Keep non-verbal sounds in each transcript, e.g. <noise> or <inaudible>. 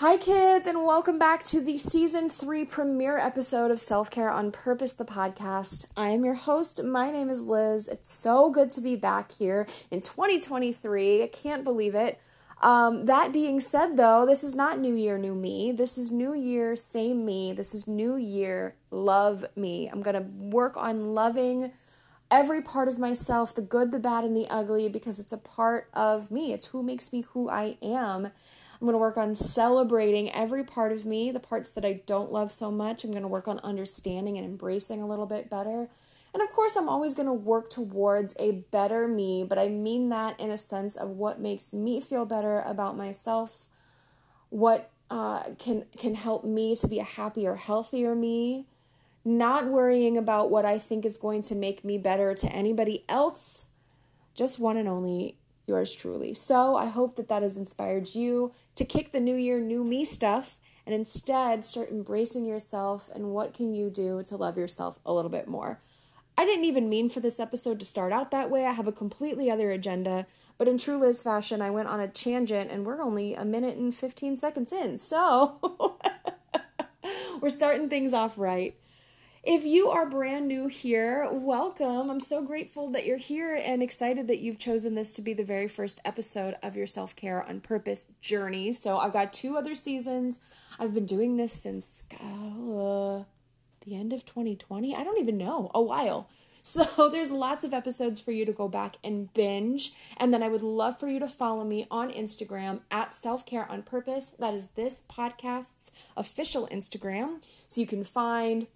Hi, kids, and welcome back to the season three premiere episode of Self Care on Purpose, the podcast. I am your host. My name is Liz. It's so good to be back here in 2023. I can't believe it. Um, that being said, though, this is not New Year, New Me. This is New Year, same me. This is New Year, love me. I'm going to work on loving every part of myself the good, the bad, and the ugly because it's a part of me. It's who makes me who I am. I'm going to work on celebrating every part of me, the parts that I don't love so much. I'm going to work on understanding and embracing a little bit better. And of course, I'm always going to work towards a better me, but I mean that in a sense of what makes me feel better about myself, what uh, can can help me to be a happier, healthier me, not worrying about what I think is going to make me better to anybody else, just one and only yours truly. So I hope that that has inspired you to kick the new year, new me stuff and instead start embracing yourself and what can you do to love yourself a little bit more. I didn't even mean for this episode to start out that way. I have a completely other agenda, but in true Liz fashion, I went on a tangent and we're only a minute and 15 seconds in. So <laughs> we're starting things off right. If you are brand new here, welcome. I'm so grateful that you're here and excited that you've chosen this to be the very first episode of your self care on purpose journey. So, I've got two other seasons. I've been doing this since uh, the end of 2020. I don't even know, a while. <laughs> So there's lots of episodes for you to go back and binge. And then I would love for you to follow me on Instagram at Self Care on Purpose. That is this podcast's official Instagram. So you can find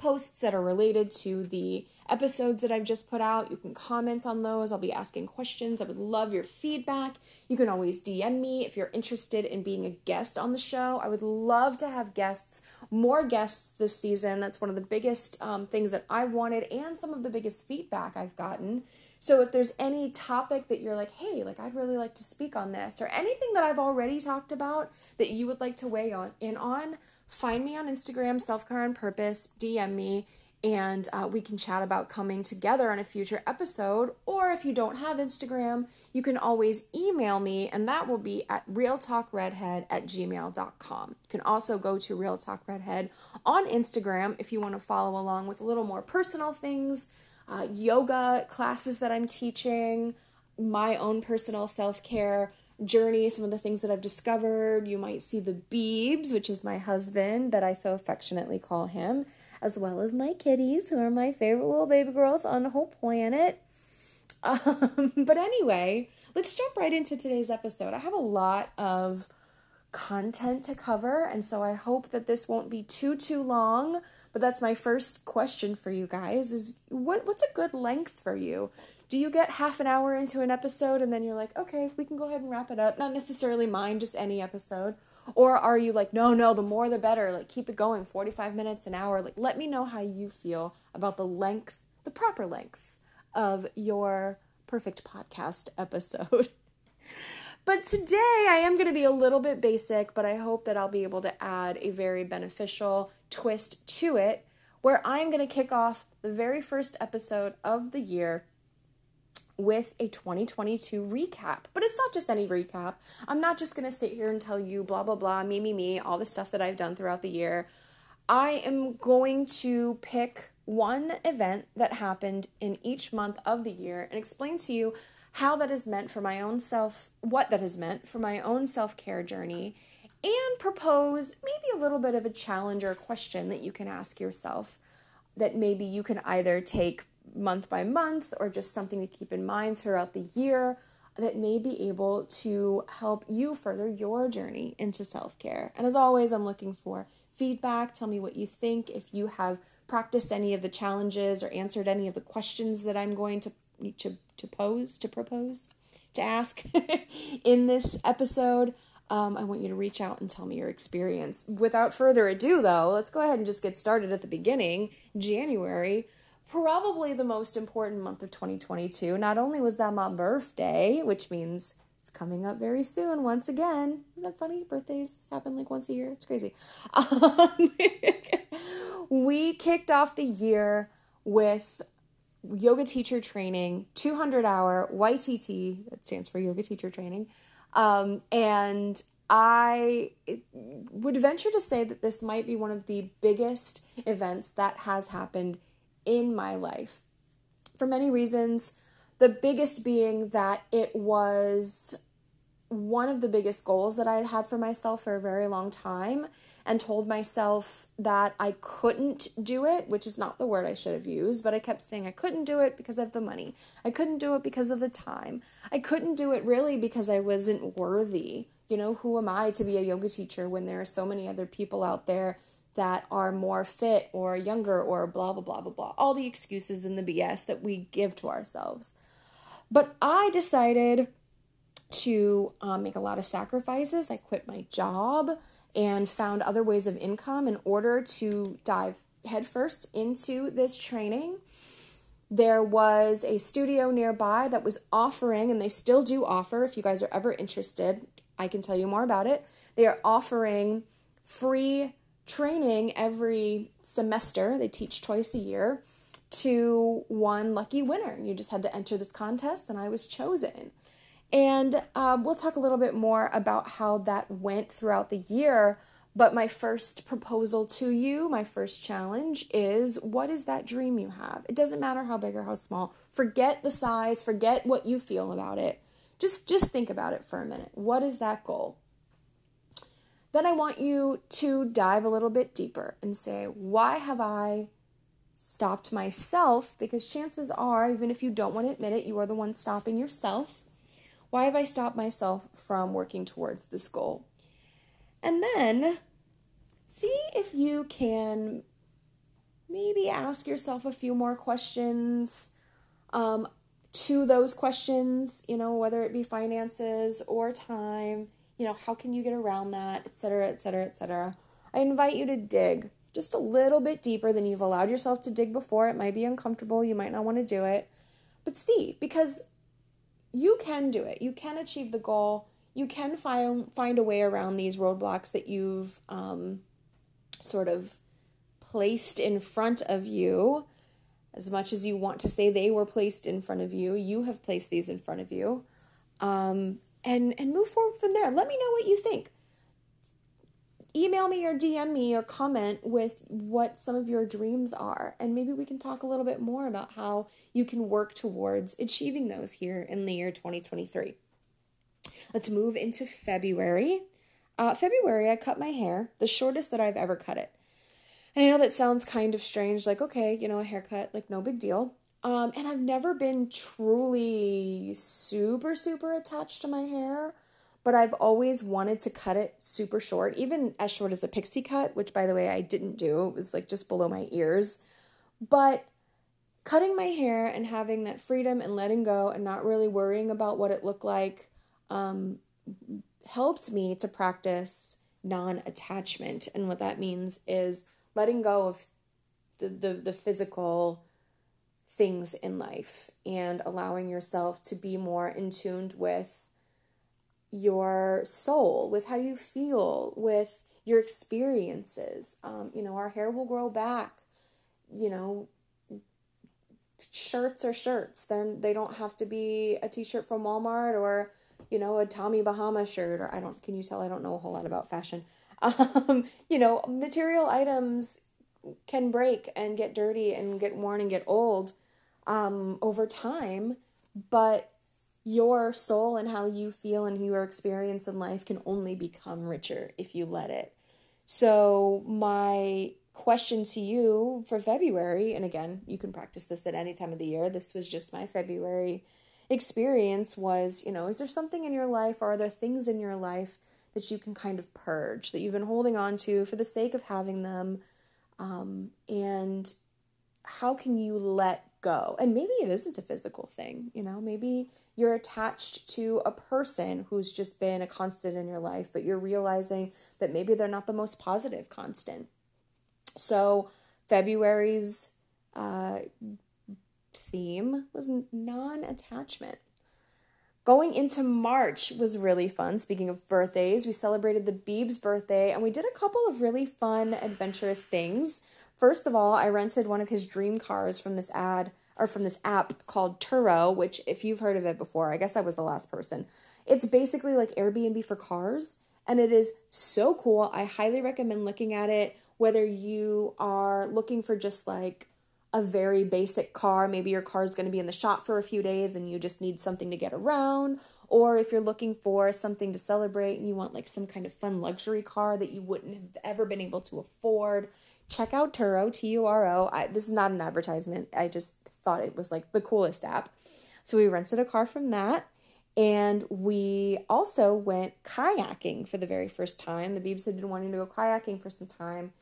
posts that are related to the episodes that I've just put out. You can comment on those. I'll be asking questions. I would love your feedback. You can always DM me if you're interested in being a guest on the show. I would love to have guests, more guests this season. That's one of the biggest um, things that I wanted and some of the biggest feedback I've gotten. So if there's any topic that you're like, hey, like I'd really like to speak on this, or anything that I've already talked about that you would like to weigh on in on, find me on Instagram, Self Care on Purpose, DM me, and uh, we can chat about coming together on a future episode. Or if you don't have Instagram, you can always email me, and that will be at realtalkredhead at gmail.com. You can also go to Real Talk Redhead on Instagram if you want to follow along with a little more personal things, uh, yoga classes that I'm teaching, my own personal self care journey, some of the things that I've discovered. You might see the Beebs, which is my husband that I so affectionately call him, as well as my kitties, who are my favorite little baby girls on the whole planet. <laughs> Um, but anyway, let's jump right into today's episode. I have a lot of content to cover, and so I hope that this won't be too too long. But that's my first question for you guys: is what what's a good length for you? Do you get half an hour into an episode and then you're like, okay, we can go ahead and wrap it up? Not necessarily mine, just any episode. Or are you like, no, no, the more the better, like keep it going, 45 minutes, an hour? Like, let me know how you feel about the length, the proper length of your perfect podcast episode. <laughs> But today I am going to be a little bit basic, but I hope that I'll be able to add a very beneficial twist to it where I'm going to kick off the very first episode of the year with a 2022 recap. But it's not just any recap. I'm not just going to sit here and tell you blah, blah, blah, me, me, me, all the stuff that I've done throughout the year. I am going to pick one event that happened in each month of the year and explain to you how that is meant for my own self, what that has meant for my own self care journey, and propose maybe a little bit of a challenge or a question that you can ask yourself that maybe you can either take month by month or just something to keep in mind throughout the year that may be able to help you further your journey into self care. And as always, I'm looking for feedback. Tell me what you think. If you have practiced any of the challenges or answered any of the questions that I'm going to to, to pose, to propose, to ask <laughs> in this episode, um, I want you to reach out and tell me your experience. Without further ado, though, let's go ahead and just get started at the beginning. January probably the most important month of 2022. Not only was that my birthday, which means it's coming up very soon once again. Isn't that funny? Birthdays happen like once a year. It's crazy. <laughs> Um, <laughs> we kicked off the year with yoga teacher training, 200 hour YTT, that stands for yoga teacher training. Um, and I would venture to say that this might be one of the biggest events that has happened in my life for many reasons. The biggest being that it was one of the biggest goals that I had had for myself for a very long time and told myself that I couldn't do it, which is not the word I should have used, but I kept saying I couldn't do it because of the money. I couldn't do it because of the time. I couldn't do it really because I wasn't worthy. You know, who am I to be a yoga teacher when there are so many other people out there that are more fit or younger or blah, blah, blah, blah, blah. All the excuses and the BS that we give to ourselves. But I decided to um, make a lot of sacrifices. I quit my job and found other ways of income in order to dive headfirst into this training. There was a studio nearby that was offering, and they still do offer, if you guys are ever interested, I can tell you more about it. They are offering free training every semester. They teach twice a year to one lucky winner. You just had to enter this contest, and I was chosen. And um, we'll talk a little bit more about how that went throughout the year. But my first proposal to you, my first challenge is what is that dream you have? It doesn't matter how big or how small. Forget the size, forget what you feel about it. Just just think about it for a minute. What is that goal? Then I want you to dive a little bit deeper and say, why have I stopped myself? Because chances are, even if you don't want to admit it, you are the one stopping yourself why have I stopped myself from working towards this goal? And then see if you can maybe ask yourself a few more questions um, to those questions, you know, whether it be finances or time, you know, how can you get around that, et cetera, et cetera, et cetera. I invite you to dig just a little bit deeper than you've allowed yourself to dig before. It might be uncomfortable, you might not want to do it, but see, because you can do it. You can achieve the goal. You can find find a way around these roadblocks that you've um, sort of placed in front of you. As much as you want to say they were placed in front of you, you have placed these in front of you, um, and and move forward from there. Let me know what you think email me or DM me or comment with what some of your dreams are. And maybe we can talk a little bit more about how you can work towards achieving those here in the year 2023. Let's move into February. Uh, February, I cut my hair, the shortest that I've ever cut it. And I know that sounds kind of strange, like, okay, you know, a haircut, like, no big deal. Um, and I've never been truly super, super attached to my hair but I've always wanted to cut it super short, even as short as a pixie cut, which by the way I didn't do. It was like just below my ears. But cutting my hair and having that freedom and letting go and not really worrying about what it looked like um, helped me to practice non attachment. And what that means is letting go of the, the, the physical things in life and allowing yourself to be more in tuned with your soul, with how you feel, with your experiences. Um, you know, our hair will grow back. You know, shirts are shirts. Then they don't have to be a t-shirt from Walmart or you know a Tommy Bahama shirt or I don't. Can you tell I don't know a whole lot about fashion? <laughs> Um, you know, material items can break and get dirty and get worn and get old um, over time, but your soul and how you feel and your experience in life can only become richer if you let it. So, my question to you for February, and again, you can practice this at any time of the year, this was just my February experience was, you know, is there something in your life or are there things in your life that you can kind of purge that you've been holding on to for the sake of having them? Um, and how can you let go? And maybe it isn't a physical thing, you know, maybe you're attached to a person who's just been a constant in your life, but you're realizing that maybe they're not the most positive constant. So, February's uh, theme was non attachment. Going into March was really fun. Speaking of birthdays, we celebrated the Beeb's birthday and we did a couple of really fun, adventurous things. First of all, I rented one of his dream cars from this ad or from this app called Turo, which if you've heard of it before, I guess I was the last person. It's basically like Airbnb for cars. and it is so cool. I highly recommend looking at it whether you are looking for just like a very basic car, maybe your car is going to be in the shop for a few days and you just need something to get around, or if you're looking for something to celebrate and you want like some kind of fun luxury car that you wouldn't have ever been able to afford, check out Turo, T U R O. This is not an advertisement. I just thought it was like the coolest app. So we rented a car from that. And we also went kayaking for the very first time. The Beebs had been wanting to go kayaking for some time.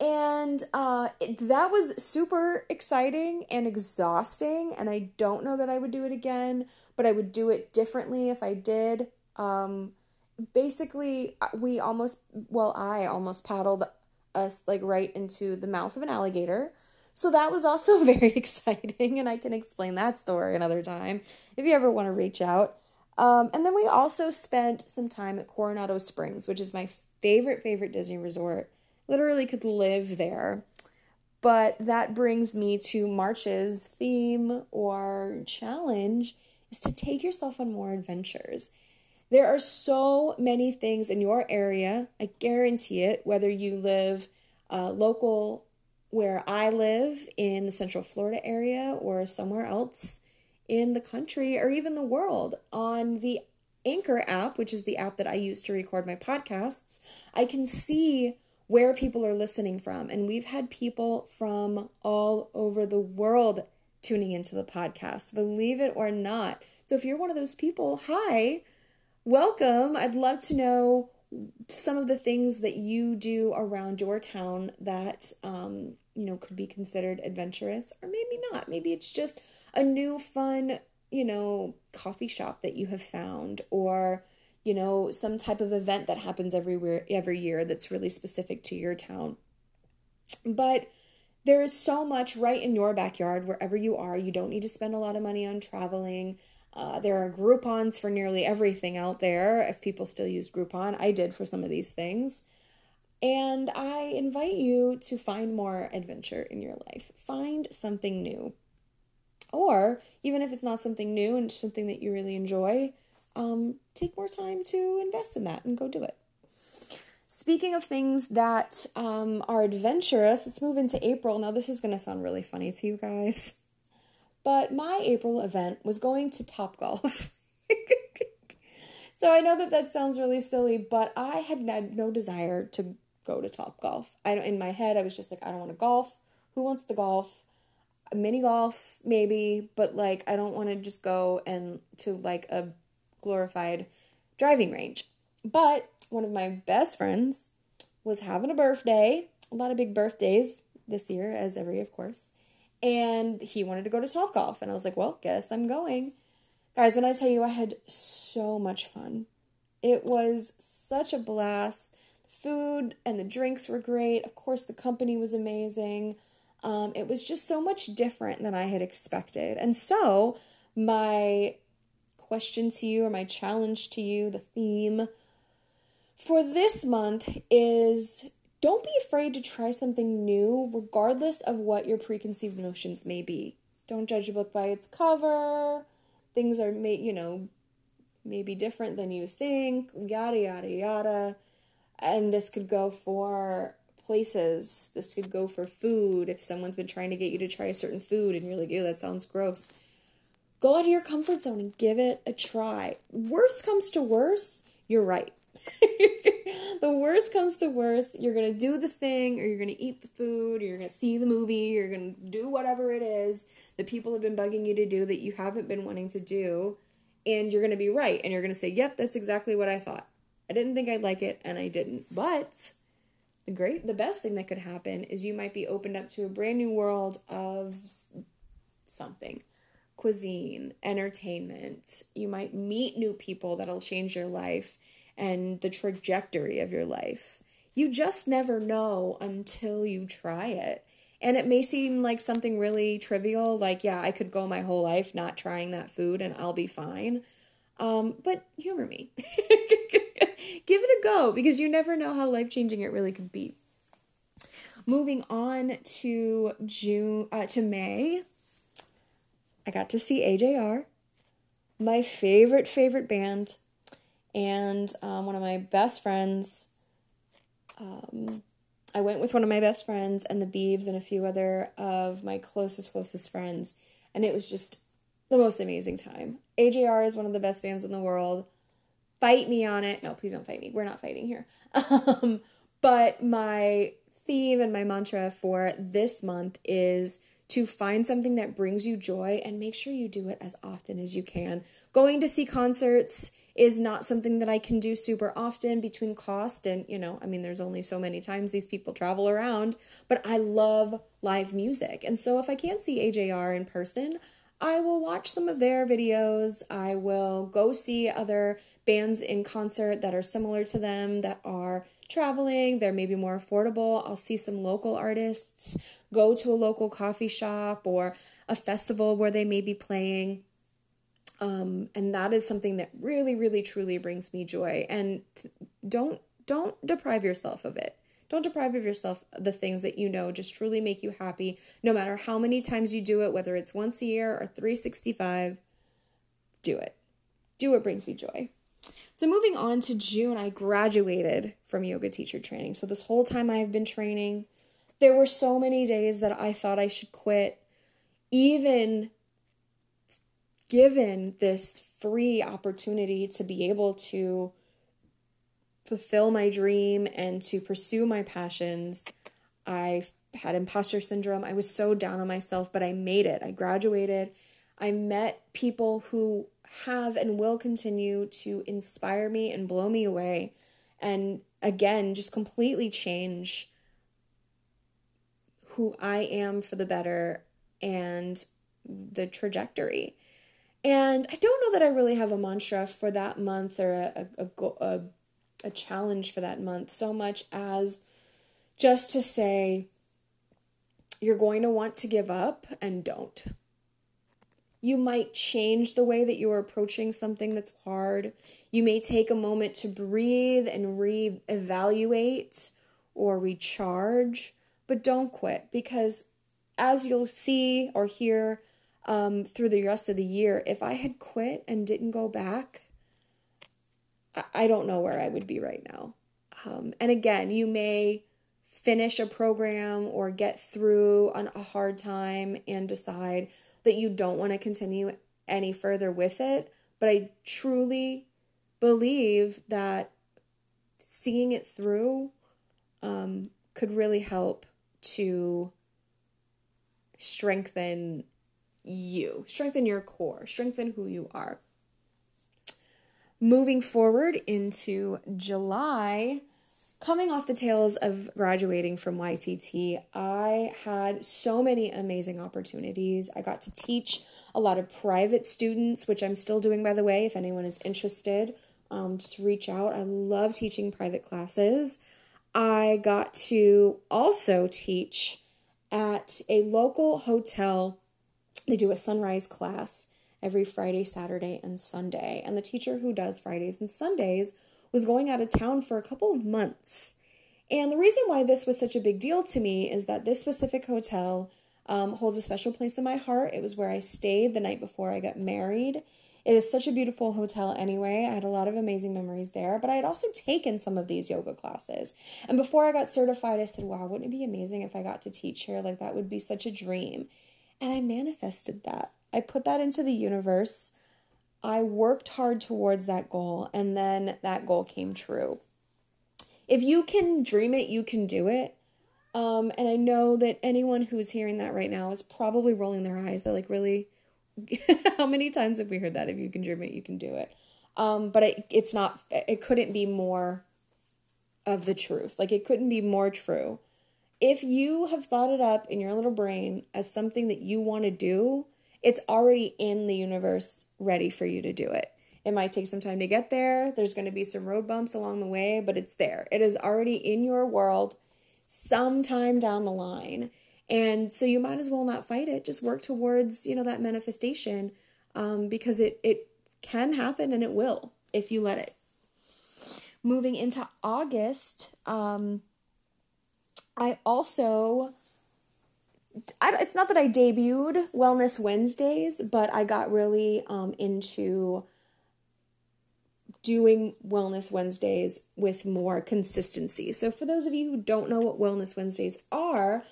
And uh, it, that was super exciting and exhausting. And I don't know that I would do it again, but I would do it differently if I did. Um, basically, we almost, well, I almost paddled us like right into the mouth of an alligator. So that was also <laughs> very exciting, and I can explain that story another time if you ever want to reach out. Um, and then we also spent some time at Coronado Springs, which is my favorite, favorite Disney resort. Literally could live there. But that brings me to March's theme or challenge is to take yourself on more adventures. There are so many things in your area, I guarantee it, whether you live uh, local where I live in the Central Florida area or somewhere else in the country or even the world on the Anchor app, which is the app that I use to record my podcasts, I can see where people are listening from. And we've had people from all over the world tuning into the podcast, believe it or not. So if you're one of those people, hi, welcome. I'd love to know some of the things that you do around your town that um, you know could be considered adventurous or maybe not maybe it's just a new fun you know coffee shop that you have found or you know some type of event that happens everywhere every year that's really specific to your town but there is so much right in your backyard wherever you are you don't need to spend a lot of money on traveling uh, there are Groupons for nearly everything out there. If people still use Groupon, I did for some of these things. And I invite you to find more adventure in your life. Find something new. Or even if it's not something new and something that you really enjoy, um, take more time to invest in that and go do it. Speaking of things that um, are adventurous, let's move into April. Now, this is going to sound really funny to you guys. But my April event was going to Top Golf. <laughs> so I know that that sounds really silly, but I had no desire to go to Top Golf. I in my head I was just like I don't want to golf. Who wants to golf? Mini golf maybe, but like I don't want to just go and to like a glorified driving range. But one of my best friends was having a birthday, a lot of big birthdays this year as every of course and he wanted to go to Top Golf. And I was like, well, guess I'm going. Guys, when I tell you I had so much fun, it was such a blast. The food and the drinks were great. Of course, the company was amazing. Um, it was just so much different than I had expected. And so, my question to you, or my challenge to you, the theme for this month is don't be afraid to try something new, regardless of what your preconceived notions may be. Don't judge a book by its cover. Things are made, you know, maybe different than you think, yada, yada, yada. And this could go for places. This could go for food. If someone's been trying to get you to try a certain food and you're like, ew, that sounds gross. Go out of your comfort zone and give it a try. Worst comes to worst, you're right. <laughs> the worst comes to worst, you're gonna do the thing, or you're gonna eat the food, or you're gonna see the movie, you're gonna do whatever it is that people have been bugging you to do that you haven't been wanting to do, and you're gonna be right, and you're gonna say, Yep, that's exactly what I thought. I didn't think I'd like it, and I didn't. But the great, the best thing that could happen is you might be opened up to a brand new world of something cuisine, entertainment. You might meet new people that'll change your life and the trajectory of your life. You just never know until you try it. And it may seem like something really trivial, like, yeah, I could go my whole life not trying that food and I'll be fine. Um, but humor me. <laughs> Give it a go because you never know how life changing it really could be. Moving on to June uh, to May, I got to see AJR, my favorite favorite band and um, one of my best friends. Um, I went with one of my best friends and the Beebs and a few other of my closest, closest friends. And it was just the most amazing time. AJR is one of the best bands in the world. Fight me on it. No, please don't fight me. We're not fighting here. <laughs> Um, but my theme and my mantra for this month is to find something that brings you joy and make sure you do it as often as you can. Going to see concerts is not something that I can do super often between cost and, you know, I mean, there's only so many times these people travel around, but I love live music. And so if I can't see AJR in person, I will watch some of their videos. I will go see other bands in concert that are similar to them that are traveling. They're maybe more affordable. I'll see some local artists, go to a local coffee shop or a festival where they may be playing. Um, and that is something that really, really, truly brings me joy. And don't don't deprive yourself of it. Don't deprive of yourself the things that you know just truly make you happy, no matter how many times you do it, whether it's once a year or 365. Do it. Do what brings you joy. So, moving on to June, I graduated from yoga teacher training. So, this whole time I have been training, there were so many days that I thought I should quit, even given this free opportunity to be able to fulfill my dream and to pursue my passions. I had imposter syndrome. I was so down on myself, but I made it. I graduated. I met people who have and will continue to inspire me and blow me away. And again, just completely change who I am for the better and the trajectory. And I don't know that I really have a mantra for that month or a, a, a, a, challenge for that month so much as just to say, you're going to want to give up and don't you might change the way that you're approaching something that's hard. You may take a moment to breathe and re-evaluate or recharge, but don't quit because as you'll see or hear um, through the rest of the year, if I had quit and didn't go back, I, don't know where I would be right now. Um, and again, you may finish a program or get through on a hard time and decide that you don't want to continue any further with it. But I truly believe that seeing it through um, could really help to strengthen you, strengthen your core, strengthen who you are. Moving forward into July, coming off the tails of graduating from YTT, I had so many amazing opportunities. I got to teach a lot of private students, which I'm still doing, by the way. If anyone is interested, um, just reach out. I love teaching private classes. I got to also teach at a local hotel. They do a sunrise class every Friday, Saturday, and Sunday. And the teacher who does Fridays and Sundays was going out of town for a couple of months. And the reason why this was such a big deal to me is that this specific hotel um, holds a special place in my heart. It was where I stayed the night before I got married. It is such a beautiful hotel anyway. I had a lot of amazing memories there, but I had also taken some of these yoga classes. And before I got certified, I said, wow, wouldn't it be amazing if I got to teach here? Like, that would be such a dream. And I manifested that. I put that into the universe. I worked hard towards that goal, and then that goal came true. If you can dream it, you can do it. Um, and I know that anyone who's hearing that right now is probably rolling their eyes. They're like, really? <laughs> How many times have we heard that? If you can dream it, you can do it. Um, but it, it's not, it couldn't be more of the truth. Like, it couldn't be more true. If you have thought it up in your little brain as something that you want to do, it's already in the universe ready for you to do it. It might take some time to get there. There's going to be some road bumps along the way, but it's there. It is already in your world sometime down the line. And so you might as well not fight it. Just work towards, you know, that manifestation um, because it, it can happen and it will if you let it. Moving into August, um, I also I, it's not that I debuted Wellness Wednesdays, but I got really um, into doing Wellness Wednesdays with more consistency. So, for those of you who don't know what Wellness Wednesdays are,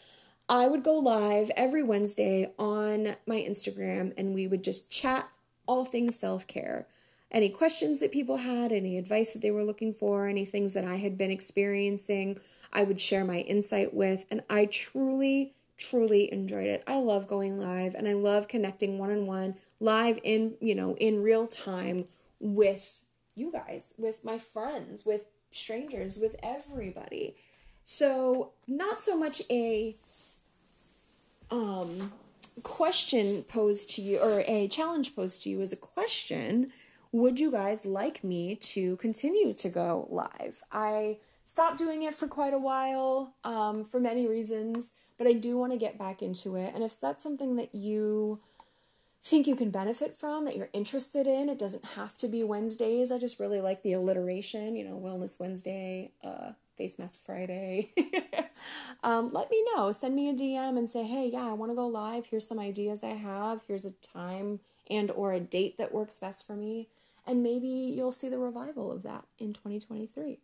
I would go live every Wednesday on my Instagram and we would just chat all things self care. Any questions that people had, any advice that they were looking for, any things that I had been experiencing, I would share my insight with. And I truly, truly enjoyed it. I love going live and I love connecting one on one, live in, you know, in real time with you guys, with my friends, with strangers, with everybody. So, not so much a um question posed to you or a challenge posed to you as a question would you guys like me to continue to go live i stopped doing it for quite a while um, for many reasons but i do want to get back into it and if that's something that you think you can benefit from that you're interested in it doesn't have to be wednesdays i just really like the alliteration you know wellness wednesday uh, face mask friday <laughs> um, let me know. Send me a DM and say, hey, yeah, I want to go live. Here's some ideas I have. Here's a time and or a date that works best for me. And maybe you'll see the revival of that in 2023.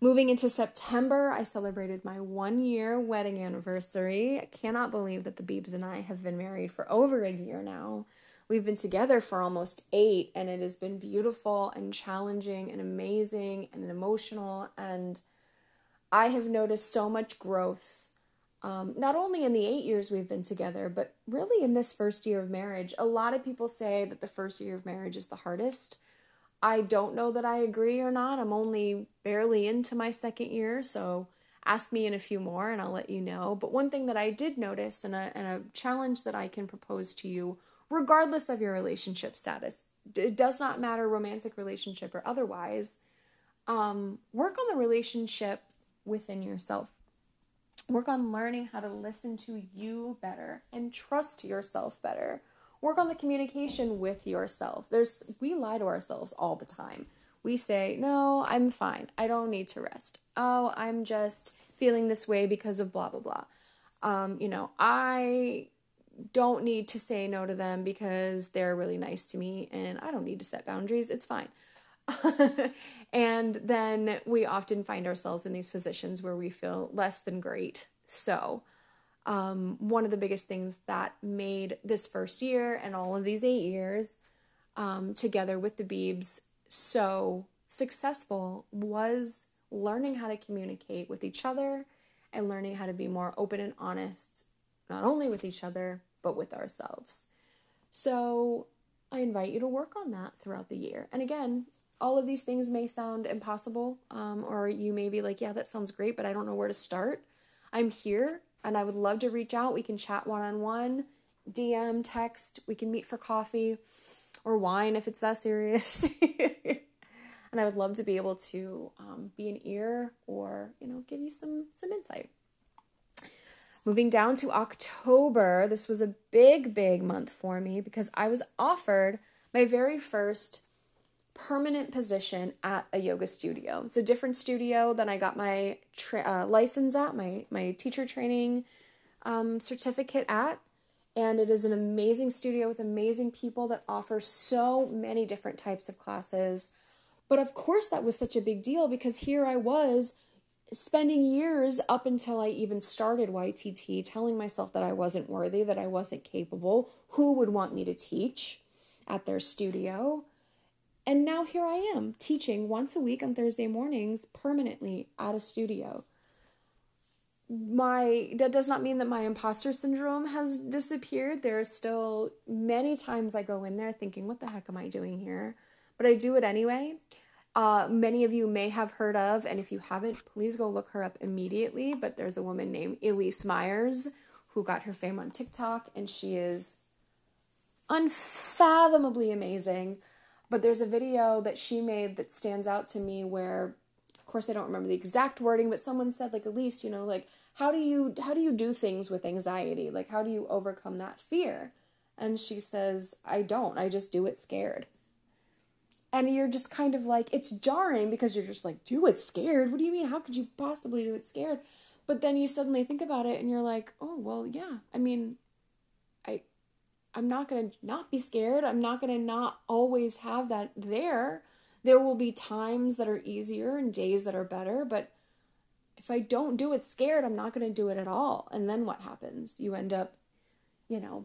Moving into September, I celebrated my one year wedding anniversary. I cannot believe that the Beebs and I have been married for over a year now. We've been together for almost eight, and it has been beautiful and challenging and amazing and emotional and I have noticed so much growth, um, not only in the eight years we've been together, but really in this first year of marriage. A lot of people say that the first year of marriage is the hardest. I don't know that I agree or not. I'm only barely into my second year, so ask me in a few more and I'll let you know. But one thing that I did notice and a, and a challenge that I can propose to you, regardless of your relationship status, it does not matter romantic relationship or otherwise, um, work on the relationship within yourself. Work on learning how to listen to you better and trust yourself better. Work on the communication with yourself. There's we lie to ourselves all the time. We say, "No, I'm fine. I don't need to rest." "Oh, I'm just feeling this way because of blah blah blah." Um, you know, I don't need to say no to them because they're really nice to me and I don't need to set boundaries. It's fine. <laughs> and then we often find ourselves in these positions where we feel less than great. So, um, one of the biggest things that made this first year and all of these eight years um, together with the Beebs so successful was learning how to communicate with each other and learning how to be more open and honest, not only with each other, but with ourselves. So, I invite you to work on that throughout the year. And again, all of these things may sound impossible, um, or you may be like, yeah, that sounds great, but I don't know where to start. I'm here and I would love to reach out. We can chat one on one, DM, text, we can meet for coffee or wine if it's that serious. <laughs> and I would love to be able to um, be an ear or, you know, give you some some insight. Moving down to October, this was a big, big month for me because I was offered my very first permanent position at a yoga studio. It's a different studio than I got my tra- uh, license at, my my teacher training um, certificate at, and it is an amazing studio with amazing people that offer so many different types of classes. But of course, that was such a big deal because here I was spending years up until I even started YTT telling myself that I wasn't worthy, that I wasn't capable, who would want me to teach at their studio. And now here I am teaching once a week on Thursday mornings permanently at a studio. My that does not mean that my imposter syndrome has disappeared. There are still many times I go in there thinking, what the heck am I doing here? But I do it anyway. Uh, many of you may have heard of, and if you haven't, please go look her up immediately. But there's a woman named Elyse Myers who got her fame on TikTok, and she is unfathomably amazing. But there's a video that she made that stands out to me where of course I don't remember the exact wording, but someone said like Elyse, you know, like how do you how do you do things with anxiety? Like how do you overcome that fear? And she says, I don't. I just do it scared. And you're just kind of like it's jarring because you're just like, do it scared. What do you mean? How could you possibly do it scared? But then you suddenly think about it and you're like, oh well, yeah. I mean, I'm not going to not be scared. I'm not going to not always have that there. There will be times that are easier and days that are better, but if I don't do it scared, I'm not going to do it at all. And then what happens? You end up, you know,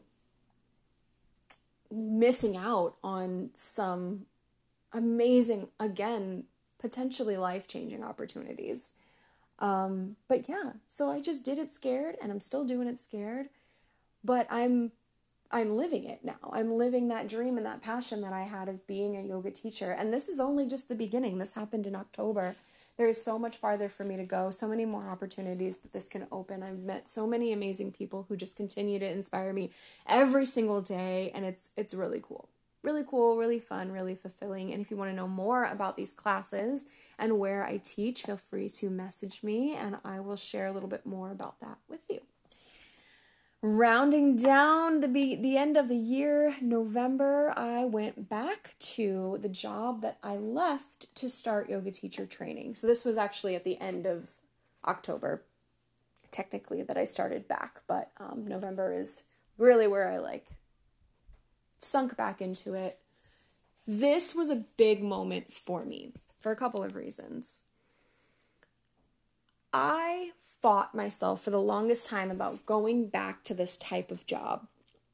missing out on some amazing, again, potentially life changing opportunities. Um, but yeah, so I just did it scared and I'm still doing it scared, but I'm I'm living it now. I'm living that dream and that passion that I had of being a yoga teacher. And this is only just the beginning. This happened in October. There is so much farther for me to go, so many more opportunities that this can open. I've met so many amazing people who just continue to inspire me every single day and it's it's really cool really cool, really fun, really fulfilling. And if you want to know more about these classes and where I teach, feel free to message me and I will share a little bit more about that with you. Rounding down the be- the end of the year, November, I went back to the job that I left to start yoga teacher training. So this was actually at the end of October, technically that I started back, but um, November is really where I like sunk back into it. This was a big moment for me for a couple of reasons. I fought myself for the longest time about going back to this type of job.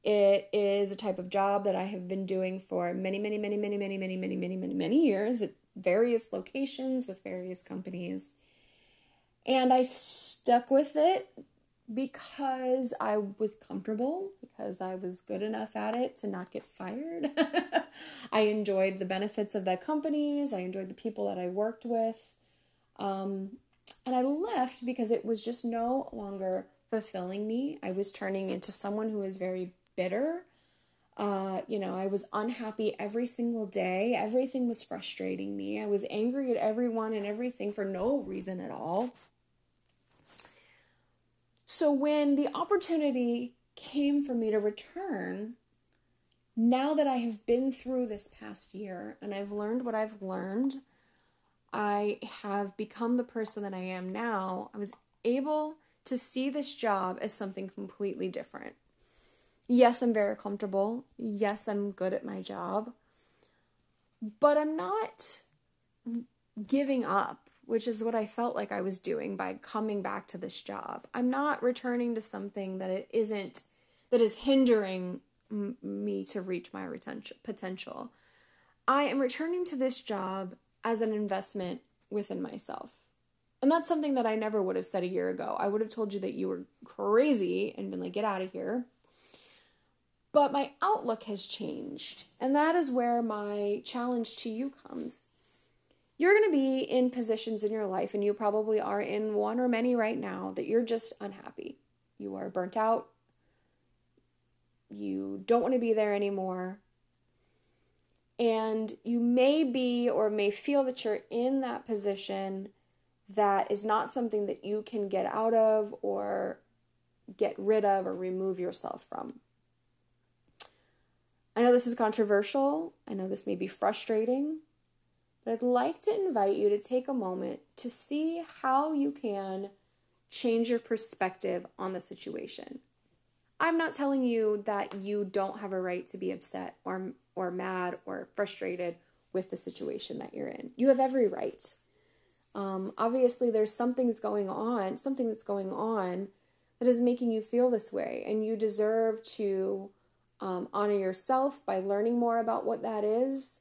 It is a type of job that I have been doing for many, many, many, many, many, many, many, many, many, many years at various locations with various companies. And I stuck with it because I was comfortable, because I was good enough at it to not get fired. <laughs> I enjoyed the benefits of the companies, I enjoyed the people that I worked with. Um, and I left because it was just no longer fulfilling me. I was turning into someone who was very bitter. Uh, you know, I was unhappy every single day. Everything was frustrating me. I was angry at everyone and everything for no reason at all. So when the opportunity came for me to return, now that I have been through this past year and I've learned what I've learned, I have become the person that I am now. I was able to see this job as something completely different. Yes, I'm very comfortable. Yes, I'm good at my job. But I'm not giving up which is what I felt like I was doing by coming back to this job. I'm not returning to something that it isn't that is hindering m- me to reach my retention potential. I am returning to this job as an investment within myself. And that's something that I never would have said a year ago. I would have told you that you were crazy and been like, get out of here. But my outlook has changed. And that is where my challenge to you comes you're going to be in positions in your life, and you probably are in one or many right now, that you're just unhappy. You are burnt out. You don't want to be there anymore. And you may be or may feel that you're in that position that is not something that you can get out of or get rid of or remove yourself from. I know this is controversial. I know this may be frustrating. But I'd like to invite you to take a moment to see how you can change your perspective on the situation. I'm not telling you that you don't have a right to be upset or or mad or frustrated with the situation that you're in. You have every right. Um, obviously, there's something's going on, something that's going on that is making you feel this way, and you deserve to um, honor yourself by learning more about what that is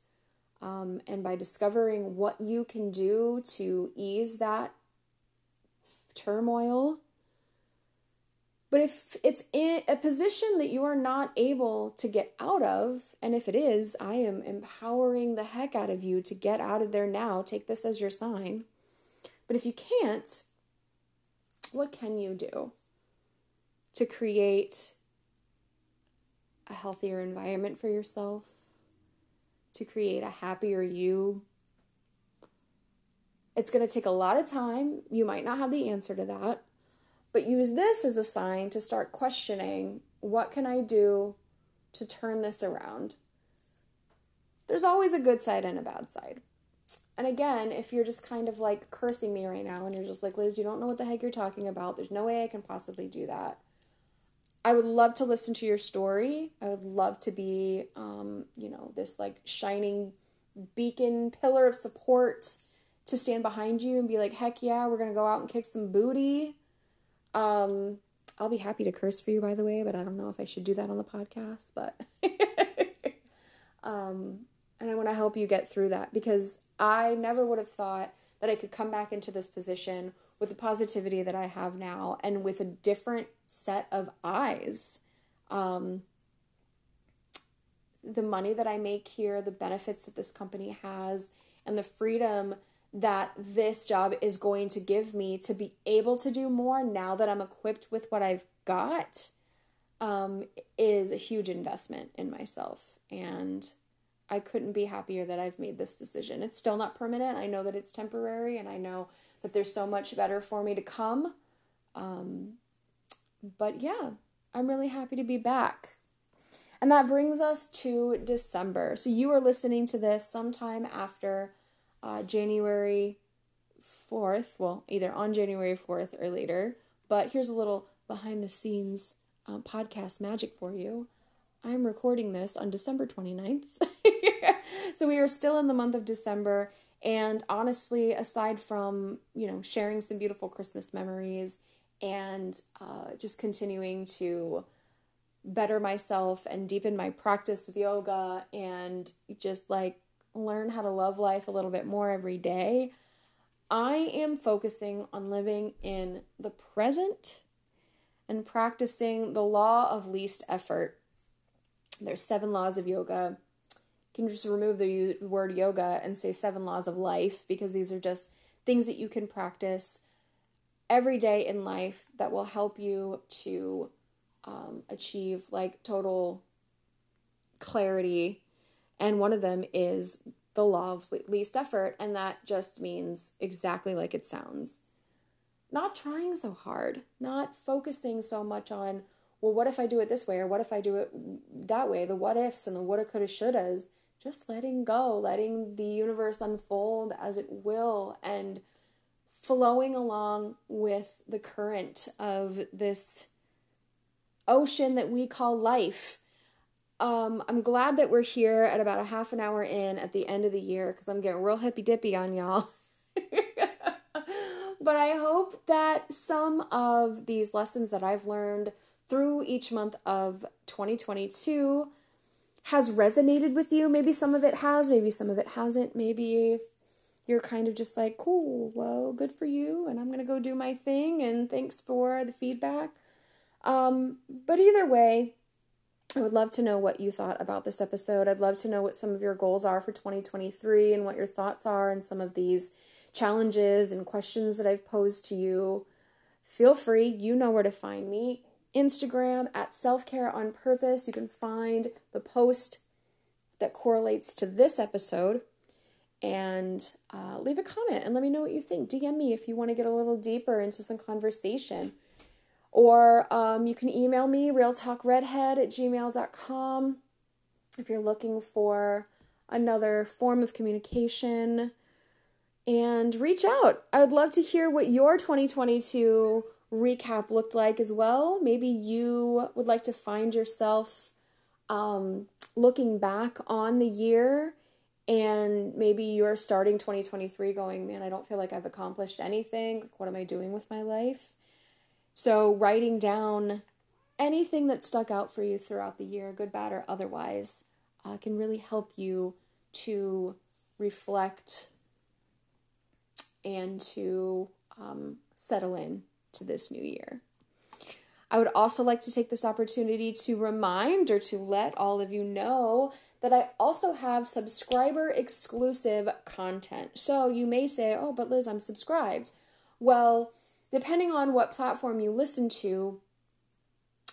um, and by discovering what you can do to ease that turmoil. But if it's in a position that you are not able to get out of, and if it is, I am empowering the heck out of you to get out of there now. Take this as your sign. But if you can't, what can you do to create a healthier environment for yourself? to create a happier you. It's going to take a lot of time. You might not have the answer to that, but use this as a sign to start questioning what can I do to turn this around? There's always a good side and a bad side. And again, if you're just kind of like cursing me right now and you're just like, Liz, you don't know what the heck you're talking about, there's no way I can possibly do that. I would love to listen to your story. I would love to be, um, you know, this like shining beacon pillar of support to stand behind you and be like, heck yeah, we're gonna go out and kick some booty. Um, I'll be happy to curse for you, by the way, but I don't know if I should do that on the podcast. But, <laughs> um, and I want to help you get through that because I never would have thought that I could come back into this position with the positivity that I have now and with a different set of eyes. Um, the money that I make here, the benefits that this company has, and the freedom that this job is going to give me to be able to do more now that I'm equipped with what I've got um, is a huge investment in myself. And I couldn't be happier that I've made this decision. It's still not permanent. I know that it's temporary, and I know that there's so much better for me to come. Um, but yeah, I'm really happy to be back. And that brings us to December. So you are listening to this sometime after uh, January 4th. Well, either on January 4th or later. But here's a little behind the scenes um, podcast magic for you. I'm recording this on December 29th. <laughs> so we are still in the month of December. And honestly, aside from, you know, sharing some beautiful Christmas memories and uh, just continuing to better myself and deepen my practice with yoga and just like learn how to love life a little bit more every day, I am focusing on living in the present and practicing the law of least effort. There's seven laws of yoga. You can just remove the word yoga and say seven laws of life because these are just things that you can practice every day in life that will help you to um, achieve like total clarity. And one of them is the law of least effort. And that just means exactly like it sounds not trying so hard, not focusing so much on, well, what if I do it this way or what if I do it that way, the what ifs and the woulda, coulda, shouldas. Just letting go, letting the universe unfold as it will, and flowing along with the current of this ocean that we call life. Um, I'm glad that we're here at about a half an hour in at the end of the year because I'm getting real hippy dippy on y'all. <laughs> but I hope that some of these lessons that I've learned through each month of 2022 has resonated with you. Maybe some of it has, maybe some of it hasn't. Maybe you're kind of just like, cool, well, good for you, and I'm gonna go do my thing, and thanks for the feedback. Um, but either way, I would love to know what you thought about this episode. I'd love to know what some of your goals are for 2023 and what your thoughts are and some of these challenges and questions that I've posed to you. Feel free, you know where to find me. Instagram at self care on purpose. You can find the post that correlates to this episode and uh, leave a comment and let me know what you think. DM me if you want to get a little deeper into some conversation. Or um, you can email me, realtalkredhead at gmail.com, if you're looking for another form of communication. And reach out. I would love to hear what your 2022 recap looked like as well. Maybe you would like to find yourself um, looking back on the year and maybe you're starting 2023 going, man, I don't feel like I've accomplished anything. Like, what am I doing with my life? So, writing down anything that stuck out for you throughout the year, good, bad, or otherwise, uh, can really help you to reflect and to um, settle in to this new year. I would also like to take this opportunity to remind or to let all of you know that I also have subscriber exclusive content. So you may say, oh, but Liz, I'm subscribed. Well, depending on what platform you listen to,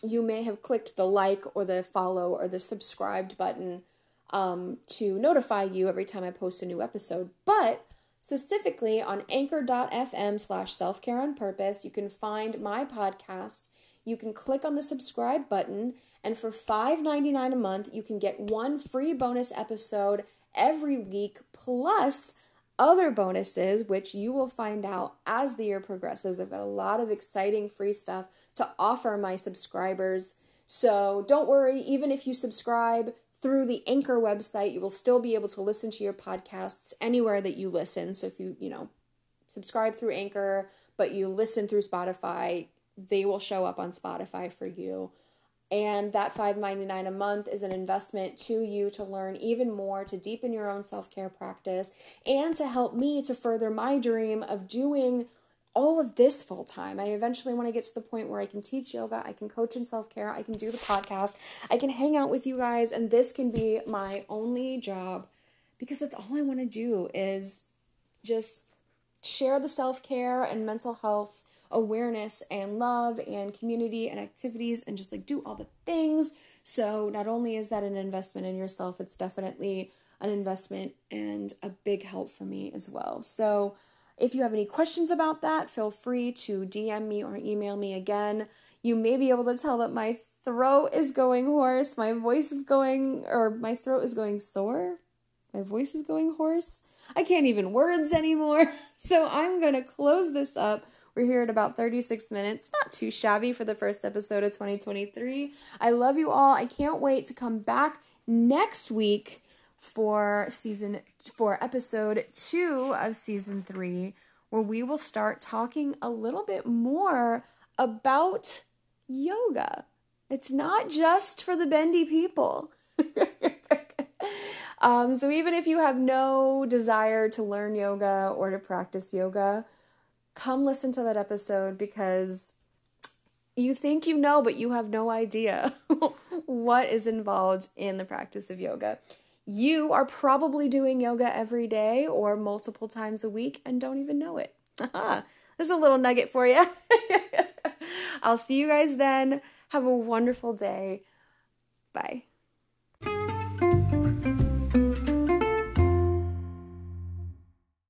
you may have clicked the like or the follow or the subscribed button um, to notify you every time I post a new episode. But specifically on anchor.fm slash self care on purpose, you can find my podcast. You can click on the subscribe button and for $5.99 a month, you can get one free bonus episode every week, plus other bonuses, which you will find out as the year progresses. I've got a lot of exciting free stuff to offer my subscribers So don't worry, even if you subscribe through the Anchor website, you will still be able to listen to your podcasts anywhere that you listen. So if you, you know, subscribe through Anchor, but you listen through Spotify, they will show up on Spotify for you. And that $5.99 a month is an investment to you to learn even more, to deepen your own self care practice, and to help me to further my dream of doing all of this full time. I eventually want to get to the point where I can teach yoga, I can coach in self care, I can do the podcast, I can hang out with you guys, and this can be my only job because that's all I want to do is just share the self care and mental health awareness and love and community and activities and just like do all the things. So, not only is that an investment in yourself, it's definitely an investment and a big help for me as well. So, if you have any questions about that, feel free to DM me or email me again. You may be able to tell that my throat is going hoarse, my voice is going, or my throat is going sore, my voice is going hoarse. I can't even words anymore. <laughs> So I'm going to close this up. We're here at about 36 minutes. Not too shabby for the first episode of 2023. I love you all. I can't wait to come back next week for season for episode two of season three, where we will start talking a little bit more about yoga. It's not just for the bendy people. <laughs> um, so, even if you have no desire to learn yoga or to practice yoga, come listen to that episode because you think you know, but you have no idea <laughs> what is involved in the practice of yoga. You are probably doing yoga every day or multiple times a week and don't even know it. <laughs> There's a little nugget for you. <laughs> I'll see you guys then. Have a wonderful day. Bye.